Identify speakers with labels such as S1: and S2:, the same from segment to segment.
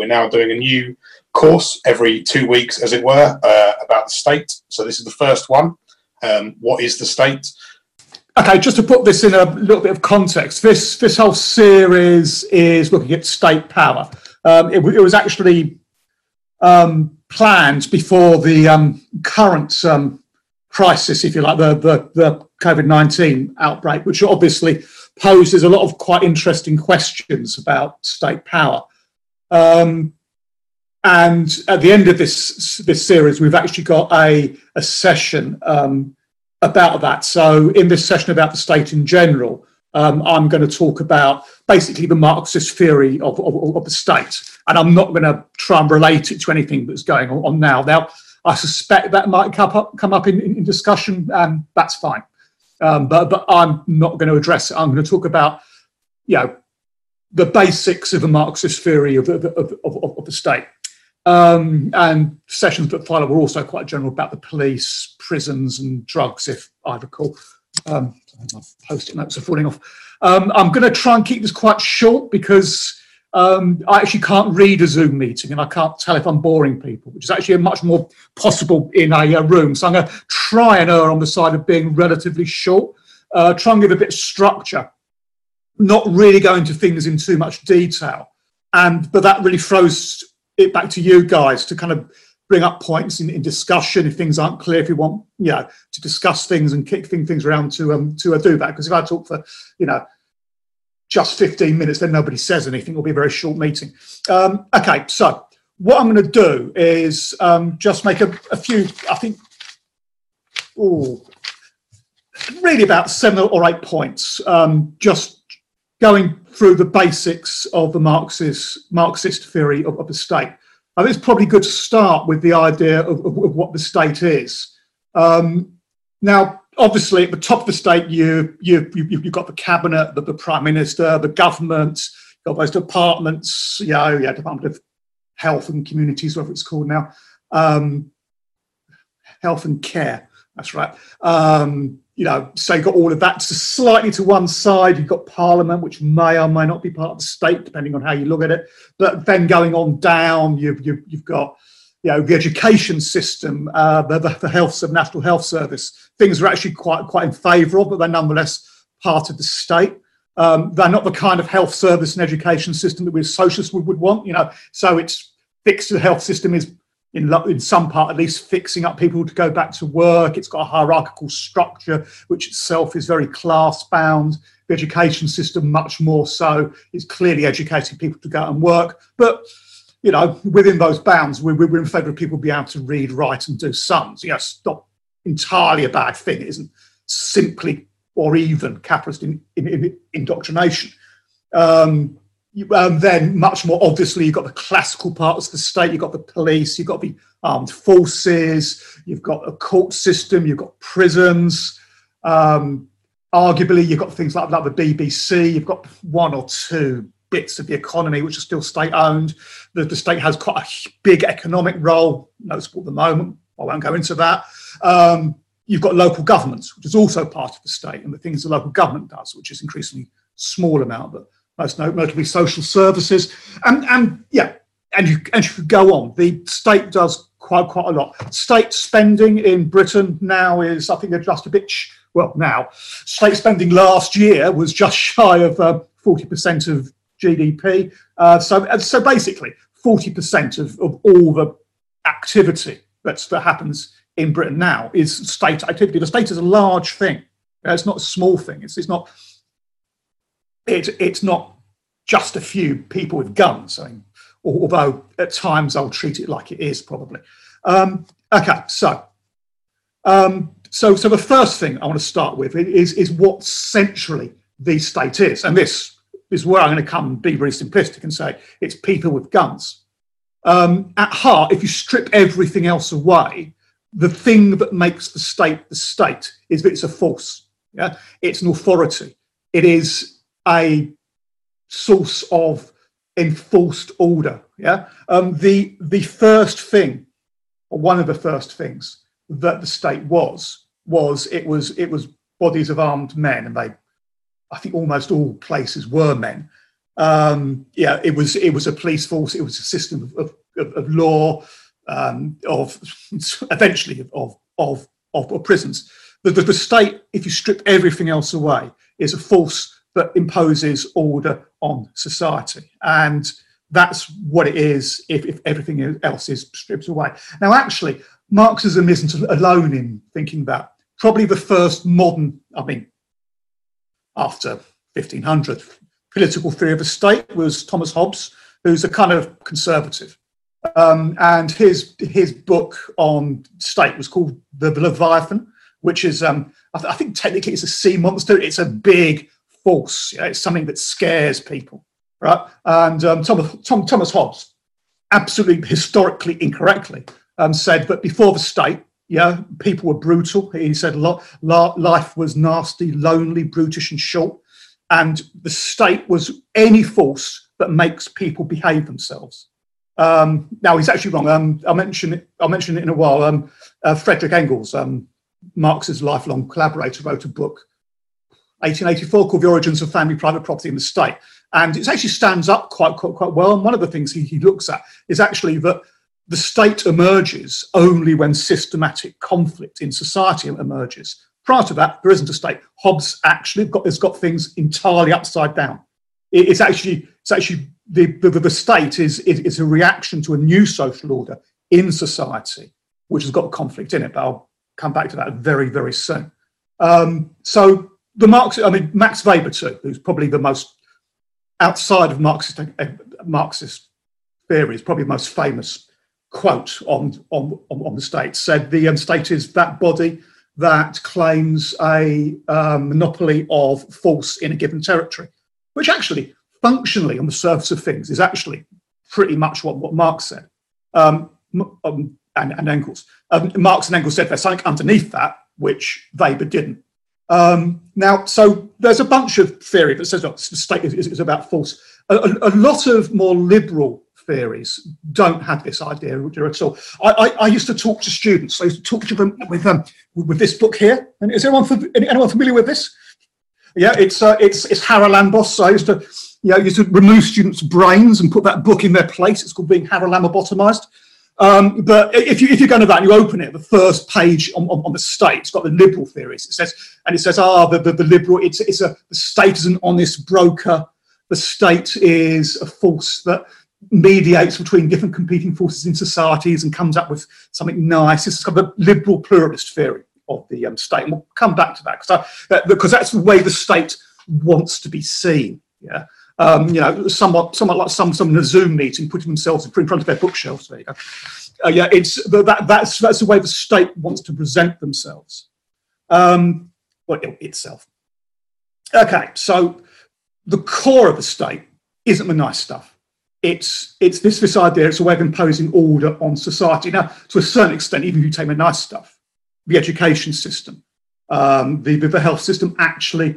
S1: we're now doing a new course every two weeks, as it were, uh, about the state. So this is the first one. Um, what is the state?
S2: Okay, just to put this in a little bit of context, this this whole series is looking at state power. Um, it, it, was actually um, planned before the um, current um, crisis, if you like, the the, the COVID nineteen outbreak, which obviously poses a lot of quite interesting questions about state power. Um, and at the end of this this series, we've actually got a a session um, about that. So in this session about the state in general, um, I'm going to talk about basically the Marxist theory of, of, of, the state, and I'm not going to try and relate it to anything that's going on now. Now, I suspect that might come up come up in, in discussion, and that's fine. Um, but but I'm not going to address it. I'm going to talk about you know the basics of a Marxist theory of, of, of, of the state. Um, and sessions that follow were also quite general about the police, prisons, and drugs, if I recall. Um, my post-it notes are falling off. Um, I'm going to try and keep this quite short because um, I actually can't read a Zoom meeting and I can't tell if I'm boring people, which is actually much more possible in a, a room. So I'm going to try and err on the side of being relatively short, uh, try and give a bit of structure, not really go into things in too much detail. And but that really throws it back to you guys to kind of bring up points in, in discussion if things aren't clear. If you want, you know, to discuss things and kick things around to um to do that. Because if I talk for you know just 15 minutes, then nobody says anything. It'll be a very short meeting. Um, okay, so what I'm going to do is um, just make a, a, few. I think, oh, really about seven or eight points. Um, just going through the basics of the Marxist Marxist theory of, of, the state. I think it's probably good to start with the idea of, of, of what the state is. Um, now, obviously, at the top of the state, you you, you you've got the cabinet, the, the prime minister, the government, you've got those departments. Yeah, yeah, Department of Health and Communities, whatever it's called now. Um, health and care. That's right. Um, you know, so you've got all of that slightly to one side. You've got Parliament, which may or may not be part of the state, depending on how you look at it. But then going on down, you've you've, you've got you know the education system, uh, the, the, the health the National Health Service. Things are actually quite quite in favour of, but they're nonetheless part of the state. Um, they're not the kind of health service and education system that we as socialists would, would want. You know, so it's fixed. The health system is in, in some part at least fixing up people to go back to work. It's got a hierarchical structure, which itself is very class bound. The education system, much more so, is clearly educating people to go and work. But you know, within those bounds, we're, we're in favour of people being able to read, write, and do sums. Yes, it's not entirely a bad thing. It isn't simply or even capitalist in, in, in indoctrination. Um, um, then much more obviously you've got the classical parts of the state you've got the police you've got the armed forces you've got a court system you've got prisons um, arguably you've got things like, like the bbc you've got one or two bits of the economy which are still state owned the, the state has quite a big economic role noticeable at the moment i won't go into that. Um, you've got local governments which is also part of the state and the things the local government does which is increasingly small amount but most notably social services, and and yeah, and you and you go on. The state does quite quite a lot. State spending in Britain now is I think just a bit. Well, now state spending last year was just shy of uh, forty uh, percent of GDP. Uh, so so basically, forty percent of, of all the activity that's that happens in Britain now is state activity. The state is a large thing. It's not a small thing. It's, it's not it, it's not just a few people with guns. I mean, although at times I'll treat it like it is probably. Um, okay, so um, so so the first thing I want to start with is is what centrally the state is, and this is where I'm going to come and be very simplistic and say it's people with guns. Um, at heart, if you strip everything else away, the thing that makes the state the state is that it's a force. Yeah, it's an authority. It is a source of enforced order. Yeah, um, the the first thing, or one of the first things that the state was was it was it was bodies of armed men, and they, I think, almost all places were men. Um, yeah, it was it was a police force. It was a system of, of, of law, um, of eventually of of of, of prisons. The, the, the state, if you strip everything else away, is a force imposes order on society, and that's what it is if, if everything else is stripped away. Now, actually, Marxism isn't alone in thinking that. Probably the first modern, I mean, after 1500, political theory of the state was Thomas Hobbes, who's a kind of conservative. Um, and his his book on state was called The Leviathan, which is, um, I, th- I, think technically it's a sea monster. It's a big force. Know, it's something that scares people, right? And um, Thomas, Tom, Thomas Hobbes, absolutely historically incorrectly, um, said that before the state, yeah, people were brutal. He said lo- lo- life was nasty, lonely, brutish, and short. And the state was any force that makes people behave themselves. Um, now he's actually wrong. Um, I'll mention it. I'll mention it in a while. Um, uh, Frederick Engels, um, Marx's lifelong collaborator, wrote a book, 1884, called "The Origins of Family, Private Property, in the State," and it actually stands up quite quite, quite well. And one of the things he, he looks at is actually that the state emerges only when systematic conflict in society emerges. Prior to that, there isn't a state. Hobbes actually got, has got things entirely upside down. It, it's actually, it's actually the, the, the state is, is, a reaction to a new social order in society, which has got conflict in it. But I'll come back to that very, very soon. Um, so the Marx, I mean, Max Weber too, who's probably the most outside of Marxist, uh, Marxist theory, is probably the most famous quote on, on, on the state, said the um, state is that body that claims a um, monopoly of force in a given territory, which actually, functionally, on the surface of things, is actually pretty much what, what Marx said um, um, and, and, Engels. Um, Marx and Engels said there's something underneath that, which Weber didn't. Um, now, so there's a bunch of theory that says the state is, is about force. A, a, a lot of more liberal theories don't have this idea at all. I, I, I, used to talk to students. I used to talk to them with um, with this book here. And is anyone anyone familiar with this? Yeah, it's uh, it's it's Haralambos. I used to you know used to remove students' brains and put that book in their place. It's called being Haralabotomized. Um, but if you if you go to that and you open it, the first page on, on, on, the state, it's got the liberal theories. It says and it says, ah, the, the, the liberal. It's it's a the state is an honest broker. The state is a force that mediates between different competing forces in societies and comes up with something nice. Is kind of a liberal pluralist theory of the um, state. And we'll come back to that because because that's the way the state wants to be seen. Yeah. Um, you know, somewhat, somewhat like some, some in a Zoom meeting, putting themselves in front of their bookshelves. There you go. Uh, yeah, it's that, that's that's the way the state wants to present themselves. Um, well, itself. Okay, so the core of the state isn't the nice stuff it's it's this this idea it's a way of imposing order on society now to a certain extent even if you take the nice stuff the education system um, the, the health system actually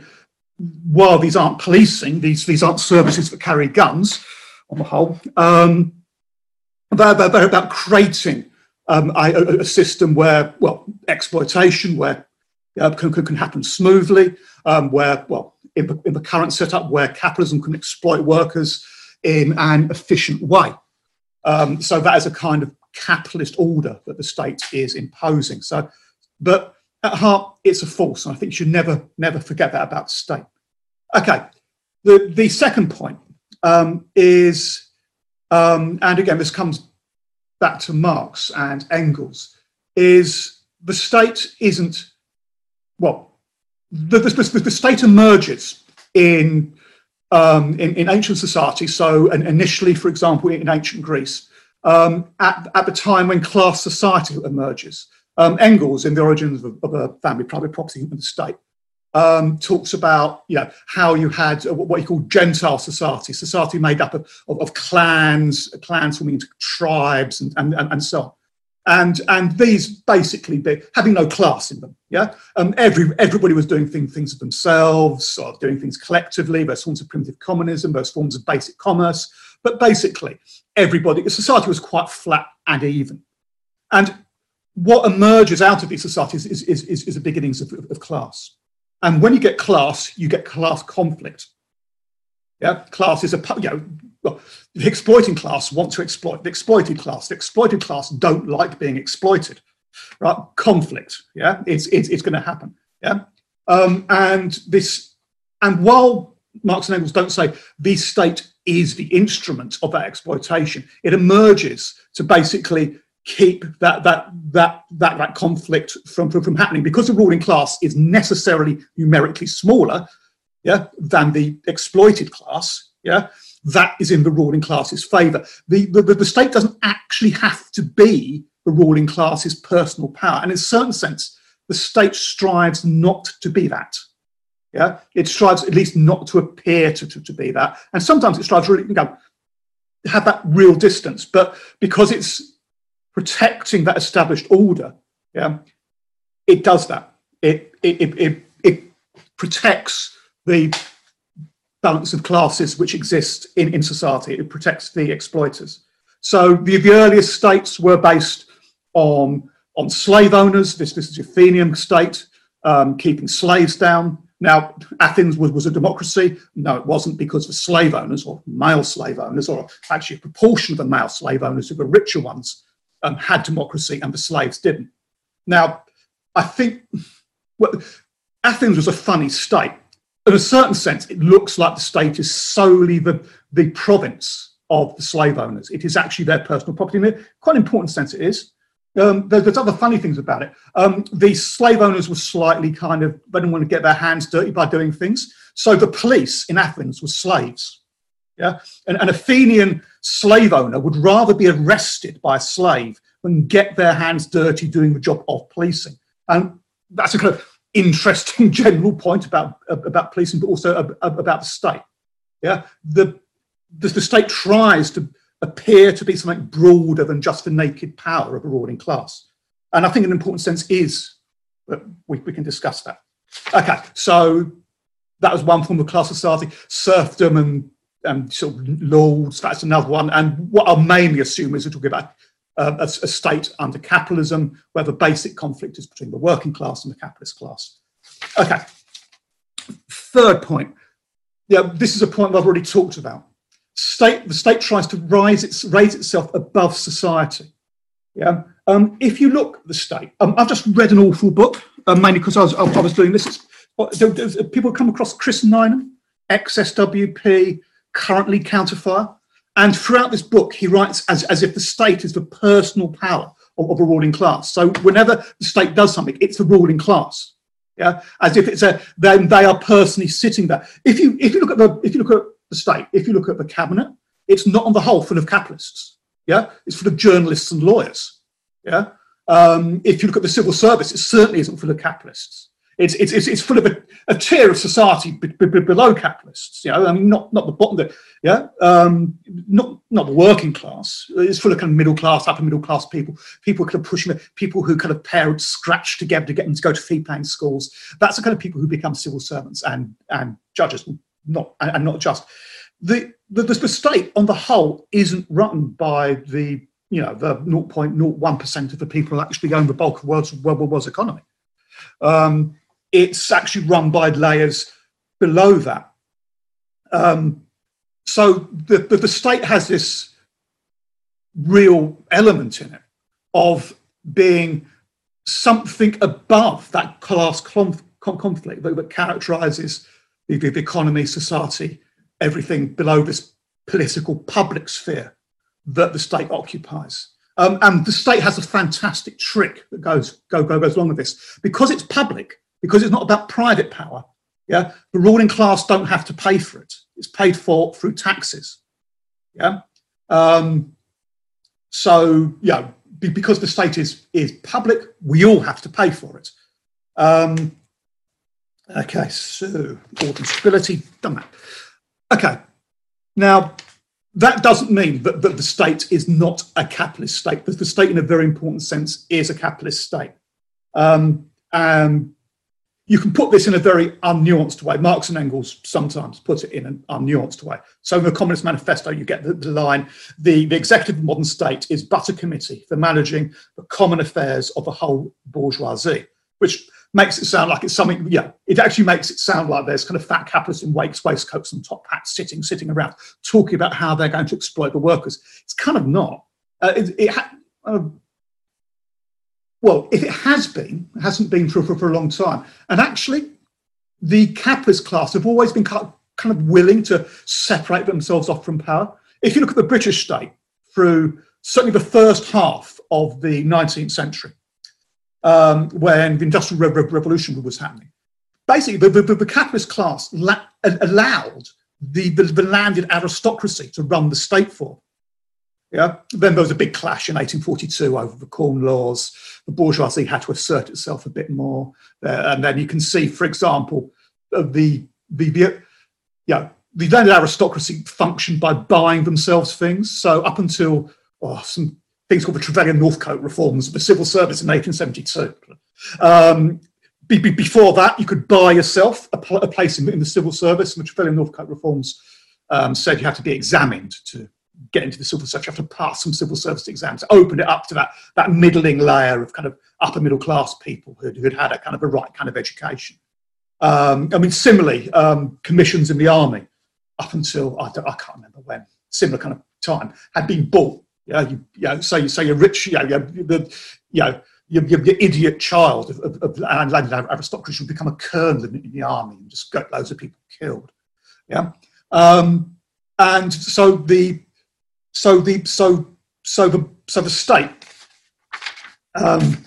S2: while these aren't policing these these aren't services that carry guns on the whole um, they're, they're, they're, about creating um, a, a, system where well exploitation where uh, can, can happen smoothly um, where well in the, in the current setup where capitalism can exploit workers in an efficient way. Um, so that is a kind of capitalist order that the state is imposing. So, but at heart, it's a force, and I think you should never, never forget that about state. Okay, the the second point um, is, um, and again, this comes back to Marx and Engels, is the state isn't well, the, the, the, the state emerges in um, in, in, ancient society. So, and initially, for example, in ancient Greece, um, at, at, the time when class society emerges, um, Engels, in the origins of, of, a family, private property, and the state, um, talks about you know, how you had what you call Gentile society, society made up of, of, of clans, clans forming into tribes, and, and, and so on and and these basically be, having no class in them. Yeah, um, every everybody was doing things things of themselves, or doing things collectively. There's forms of primitive communism, there's forms of basic commerce, but basically everybody, the society was quite flat and even. And what emerges out of these societies is is, is, is the beginnings of, of class. And when you get class, you get class conflict. Yeah, class is a you know well, the exploiting class want to exploit the exploited class. The exploited class don't like being exploited. Right? Conflict. Yeah, it's it's, it's going to happen. Yeah, um, and this and while Marx and Engels don't say the state is the instrument of that exploitation, it emerges to basically keep that that that that that conflict from, from, from happening because the ruling class is necessarily numerically smaller yeah than the exploited class yeah that is in the ruling class's favor. The, the the state doesn't actually have to be the ruling class's personal power. And in a certain sense the state strives not to be that yeah. It strives at least not to appear to, to, to be that. And sometimes it strives really you know have that real distance. But because it's protecting that established order, yeah, it does that. It it, it, it, it protects the balance of classes which exist in, in society. It protects the exploiters. So the, the earliest states were based on on slave owners. This this is the Athenian state um, keeping slaves down. Now Athens was, was a democracy. No, it wasn't because the slave owners or male slave owners, or actually a proportion of the male slave owners who were richer ones, um, had democracy and the slaves didn't. Now, I think well, Athens was a funny state. In a certain sense, it looks like the state is solely the, the province of the slave owners. It is actually their personal property. In a quite important sense, it is. Um, there, there's other funny things about it. Um, the slave owners were slightly kind of, they didn't want to get their hands dirty by doing things. So the police in Athens were slaves. Yeah, an, an Athenian slave owner would rather be arrested by a slave than get their hands dirty doing the job of policing. And that's a kind of interesting general point about about policing, but also about the state. Yeah, the the, the state tries to appear to be something broader than just the naked power of a ruling class, and I think an important sense is that we, we can discuss that. Okay, so that was one form of class society, serfdom and um, sort of lords, that's another one. And what I'll mainly assume is we're talking about uh, a, a, state under capitalism where the basic conflict is between the working class and the capitalist class. Okay. Third point. Yeah, this is a point I've already talked about. State, the state tries to rise its, raise itself above society. Yeah. Um, if you look at the state, um, I've just read an awful book, uh, mainly because I was, I, was doing this. It's, people come across Chris Nineham, XSWP, currently counterfire. And throughout this book, he writes as, as if the state is the personal power of, of, a ruling class. So whenever the state does something, it's the ruling class. Yeah, as if it's a then they are personally sitting there. If you if you look at the if you look at the state, if you look at the cabinet, it's not on the whole full of capitalists. Yeah, it's full of journalists and lawyers. Yeah, um, if you look at the civil service, it certainly isn't full of capitalists. It's, it's, it's, it's full of a, a tier of society b- b- below capitalists. You know, I mean, not, not the bottom, the, yeah, um, not, not the working class. It's full of kind of middle class, upper middle class people, people kind of pushing, people who kind of parents scratch together to get them to go to fee paying schools. That's the kind of people who become civil servants and, and judges, not, and not just. The, the, the state on the whole isn't run by the, you know, the 0.01% of the people who actually own the bulk of world's, world, world's economy. Um, it's actually run by layers below that. Um, so the, the, the, state has this real element in it of being something above that class conf- conflict that, that characterizes the, the, economy, society, everything below this political public sphere that the state occupies. Um, and the state has a fantastic trick that goes, go, go, goes along with this. Because it's public, because it's not about private power. Yeah, the ruling class don't have to pay for it. It's paid for through taxes. Yeah, um, so yeah, because the state is is public, we all have to pay for it. Um, okay, so order stability, done that. Okay, now that doesn't mean that, that the state is not a capitalist state. The, the state, in a very important sense, is a capitalist state. Um, you can put this in a very unnuanced way. Marx and Engels sometimes put it in an unnuanced way. So in the Communist Manifesto, you get the, the line, the, the executive of the modern state is but a committee for managing the common affairs of the whole bourgeoisie, which makes it sound like it's something, yeah, it actually makes it sound like there's kind of fat capitalists in wakes, waistcoats and top hats sitting, sitting around talking about how they're going to exploit the workers. It's kind of not. Uh, it, it uh, well, if it has been, it hasn't been for, for, for a long time. And actually, the capitalist class have always been kind of, kind of willing to separate themselves off from power. If you look at the British state through certainly the first half of the 19th century, um, when the Industrial Re- Re- Revolution was happening. Basically, the, the, the capitalist class la- allowed the, the, the, landed aristocracy to run the state for. Yeah. Then there was a big clash in 1842 over the Corn Laws. The bourgeoisie had to assert itself a bit more, uh, and then you can see, for example, uh, the the, the yeah the landed aristocracy functioned by buying themselves things. So up until oh, some things called the Trevelyan Northcote reforms the civil service in 1872. Um, be, be, before that, you could buy yourself a, pl- a place in, in, the civil service, and the Trevelyan Northcote reforms um, said you had to be examined to get into the civil service. You have to pass some civil service exams, opened it up to that, that middling layer of kind of upper middle class people who'd, who'd had a kind of a right kind of education. Um, I mean, similarly, um, commissions in the army up until I, I, can't remember when, similar kind of time, had been bought yeah, you, you know, say, say you're rich, you know, you're, the, you know, your, your, your idiot child of, of, of landed aristocracy should become a colonel in, in, the army and just get loads of people killed. Yeah. Um, and so the, so the, so, so the, so the state, um,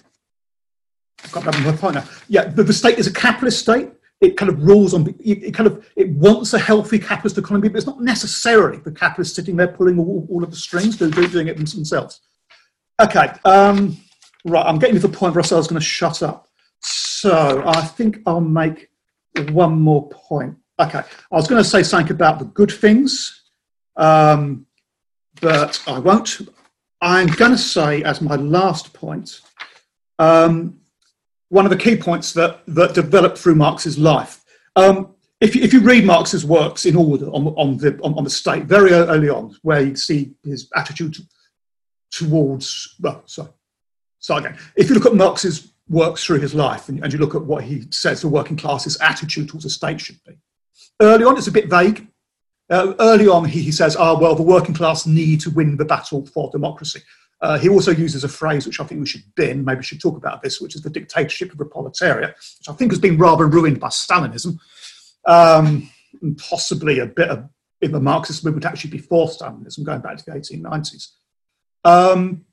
S2: I've got my point now. Yeah, the, the state is a capitalist state. It kind of rules on it kind of it wants a healthy capitalist economy but it's not necessarily the capitalists sitting there pulling all, all of the strings they're doing it themselves. Okay um, right i'm getting to the point where i was going to shut up. So i think i'll make one more point. Okay i was going to say something about the good things. Um, but i won't i'm going to say as my last point um, one of the key points that, that developed through Marx's life. Um, if, you, if you read Marx's works in order on, on, the, on, on, the state, very early on, where you see his attitude towards, well, sorry, start again. If you look at Marx's works through his life and, and you look at what he says the working class's attitude towards the state should be, early on it's a bit vague. Uh, early on, he, he says, ah, well, the working class need to win the battle for democracy. Uh, he also uses a phrase which I think we should bin, maybe we should talk about this, which is the dictatorship of the proletariat, which I think has been rather ruined by Stalinism, um, and possibly a bit of in the Marxist movement actually before Stalinism, going back to the 1890s. Um,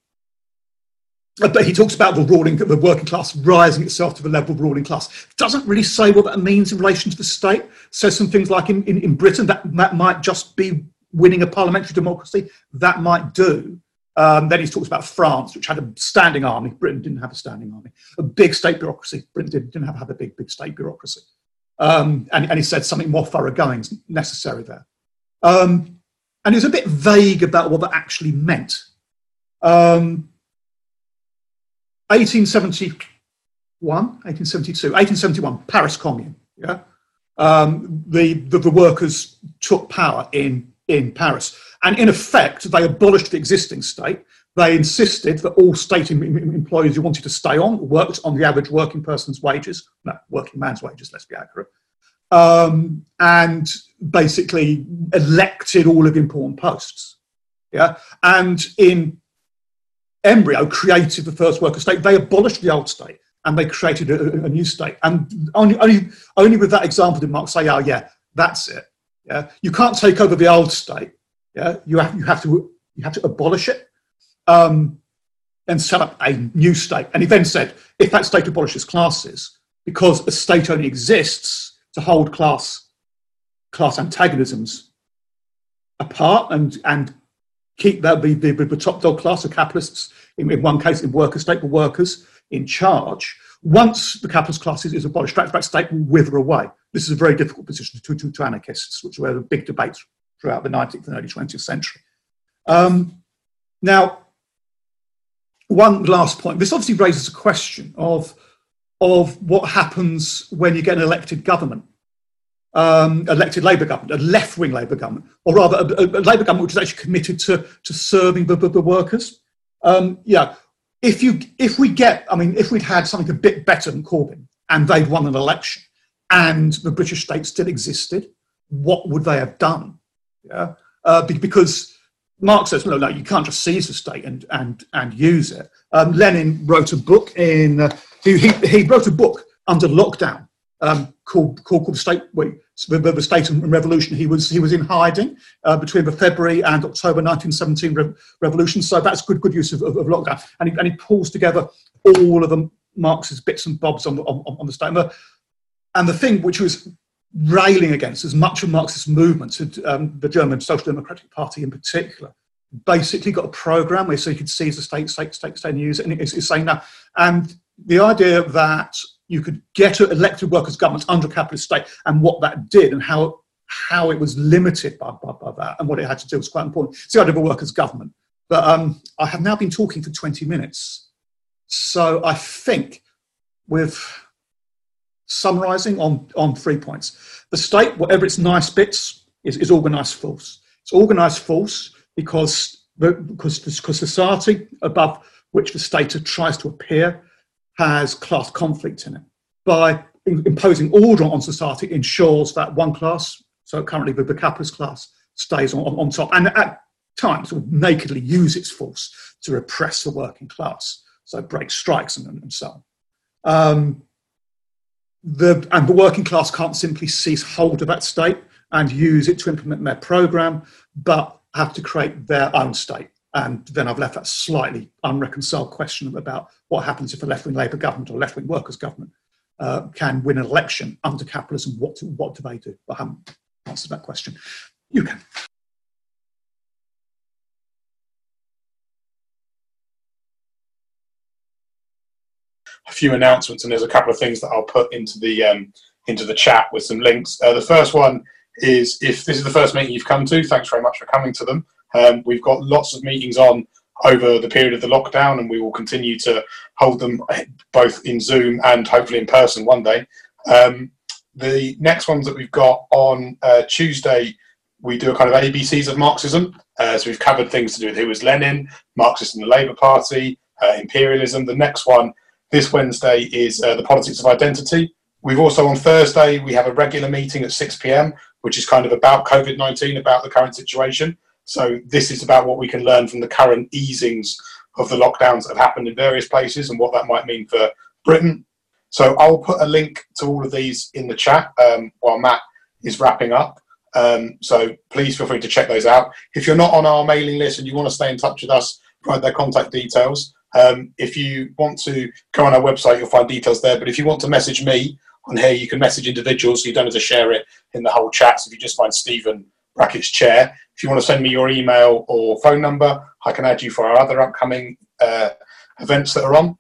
S2: but he talks about the ruling, the working class rising itself to the level of ruling class. Doesn't really say what that means in relation to the state. Says some things like in, in, in Britain that that might just be winning a parliamentary democracy. That might do. Um, then he talks about France, which had a standing army. Britain didn't have a standing army. A big state bureaucracy. Britain didn't, didn't have, have a big, big state bureaucracy. Um, and, and, he said something more thoroughgoing is necessary there. Um, and he was a bit vague about what that actually meant. 1871, um, 1872, 1871, Paris Commune. Yeah, um, the, the, the workers took power in in Paris. And in effect, they abolished the existing state. They insisted that all state employees who wanted to stay on worked on the average working person's wages, no, working man's wages, let's be accurate, um, and basically elected all of important posts. Yeah, and in embryo created the first worker state. They abolished the old state and they created a, a new state. And only, only, only with that example did Marx say, "Oh yeah, that's it." Yeah, you can't take over the old state. Yeah, you have you have to you have to abolish it um, and set up a new state. And he then said, if that state abolishes classes, because a state only exists to hold class class antagonisms apart and and keep that the, the, the top dog class of capitalists in, in one case in worker state, but workers in charge. Once the capitalist class is, is abolished, that state will wither away. This is a very difficult position to, to, to anarchists, which were the big debates throughout the 19th and early 20th century. Um, now, one last point. This obviously raises a question of, of what happens when you get an elected government, um, elected Labour government, a left-wing Labour government, or rather a, a, Labour government which is actually committed to, to serving the, the, the workers. Um, yeah, if you if we get, I mean, if we'd had something a bit better than Corbyn, and they'd won an election and the British state still existed, what would they have done? Yeah, uh, because Marx says, no, no, you can't just seize the state and and and use it. Um, Lenin wrote a book in uh, he, he, he wrote a book under lockdown um, called, called, called State Week, the, the, State and Revolution. He was he was in hiding uh, between the February and October 1917 re- revolution. So that's good good use of, of, of lockdown. And he, and he pulls together all of the Marxist bits and bobs on the on, on the state. And the, and the thing which was railing against as much of Marxist movements, um, the German Social Democratic Party in particular, basically got a program where so you could seize the state, state, state, state, it. And it's, it's saying that. And the idea that you could get an elected workers' governments under a capitalist state and what that did and how how it was limited by, by, by that and what it had to do was quite important. It's the idea of a workers' government. But um, I have now been talking for 20 minutes. So I think with summarizing on, on three points. The state, whatever its nice bits, is, is organized force. It's organized force because, because, because society above which the state tries to appear has class conflict in it. By imposing order on society ensures that one class, so currently the, capitalist class, stays on, on top and at times will nakedly use its force to repress the working class, so break strikes and, and so on. Um, the, and the working class can't simply seize hold of that state and use it to implement their program, but have to create their own state. And then I've left that slightly unreconciled question about what happens if a left wing Labour government or left wing workers' government uh, can win an election under capitalism. What, do, what do they do? I haven't answered that question. You can.
S1: a few announcements, and there's a couple of things that I'll put into the um, into the chat with some links. Uh, the first one is if this is the first meeting you've come to, thanks very much for coming to them. Um, we've got lots of meetings on over the period of the lockdown, and we will continue to hold them both in Zoom and hopefully in person one day. Um, the next ones that we've got on uh, Tuesday, we do a kind of ABCs of Marxism. Uh, so we've covered things to do with who was Lenin, Marxist and the Labour Party, uh, imperialism. The next one this Wednesday is uh, the politics of identity. We've also on Thursday we have a regular meeting at 6 p.m., which is kind of about COVID 19, about the current situation. So this is about what we can learn from the current easings of the lockdowns that have happened in various places and what that might mean for Britain. So I'll put a link to all of these in the chat um, while Matt is wrapping up. Um, so please feel free to check those out. If you're not on our mailing list and you want to stay in touch with us, provide their contact details. Um, if you want to go on our website, you'll find details there. But if you want to message me on here, you can message individuals. So you don't have to share it in the whole chat. So if you just find Stephen brackets chair, if you want to send me your email or phone number, I can add you for our other upcoming uh, events that are on.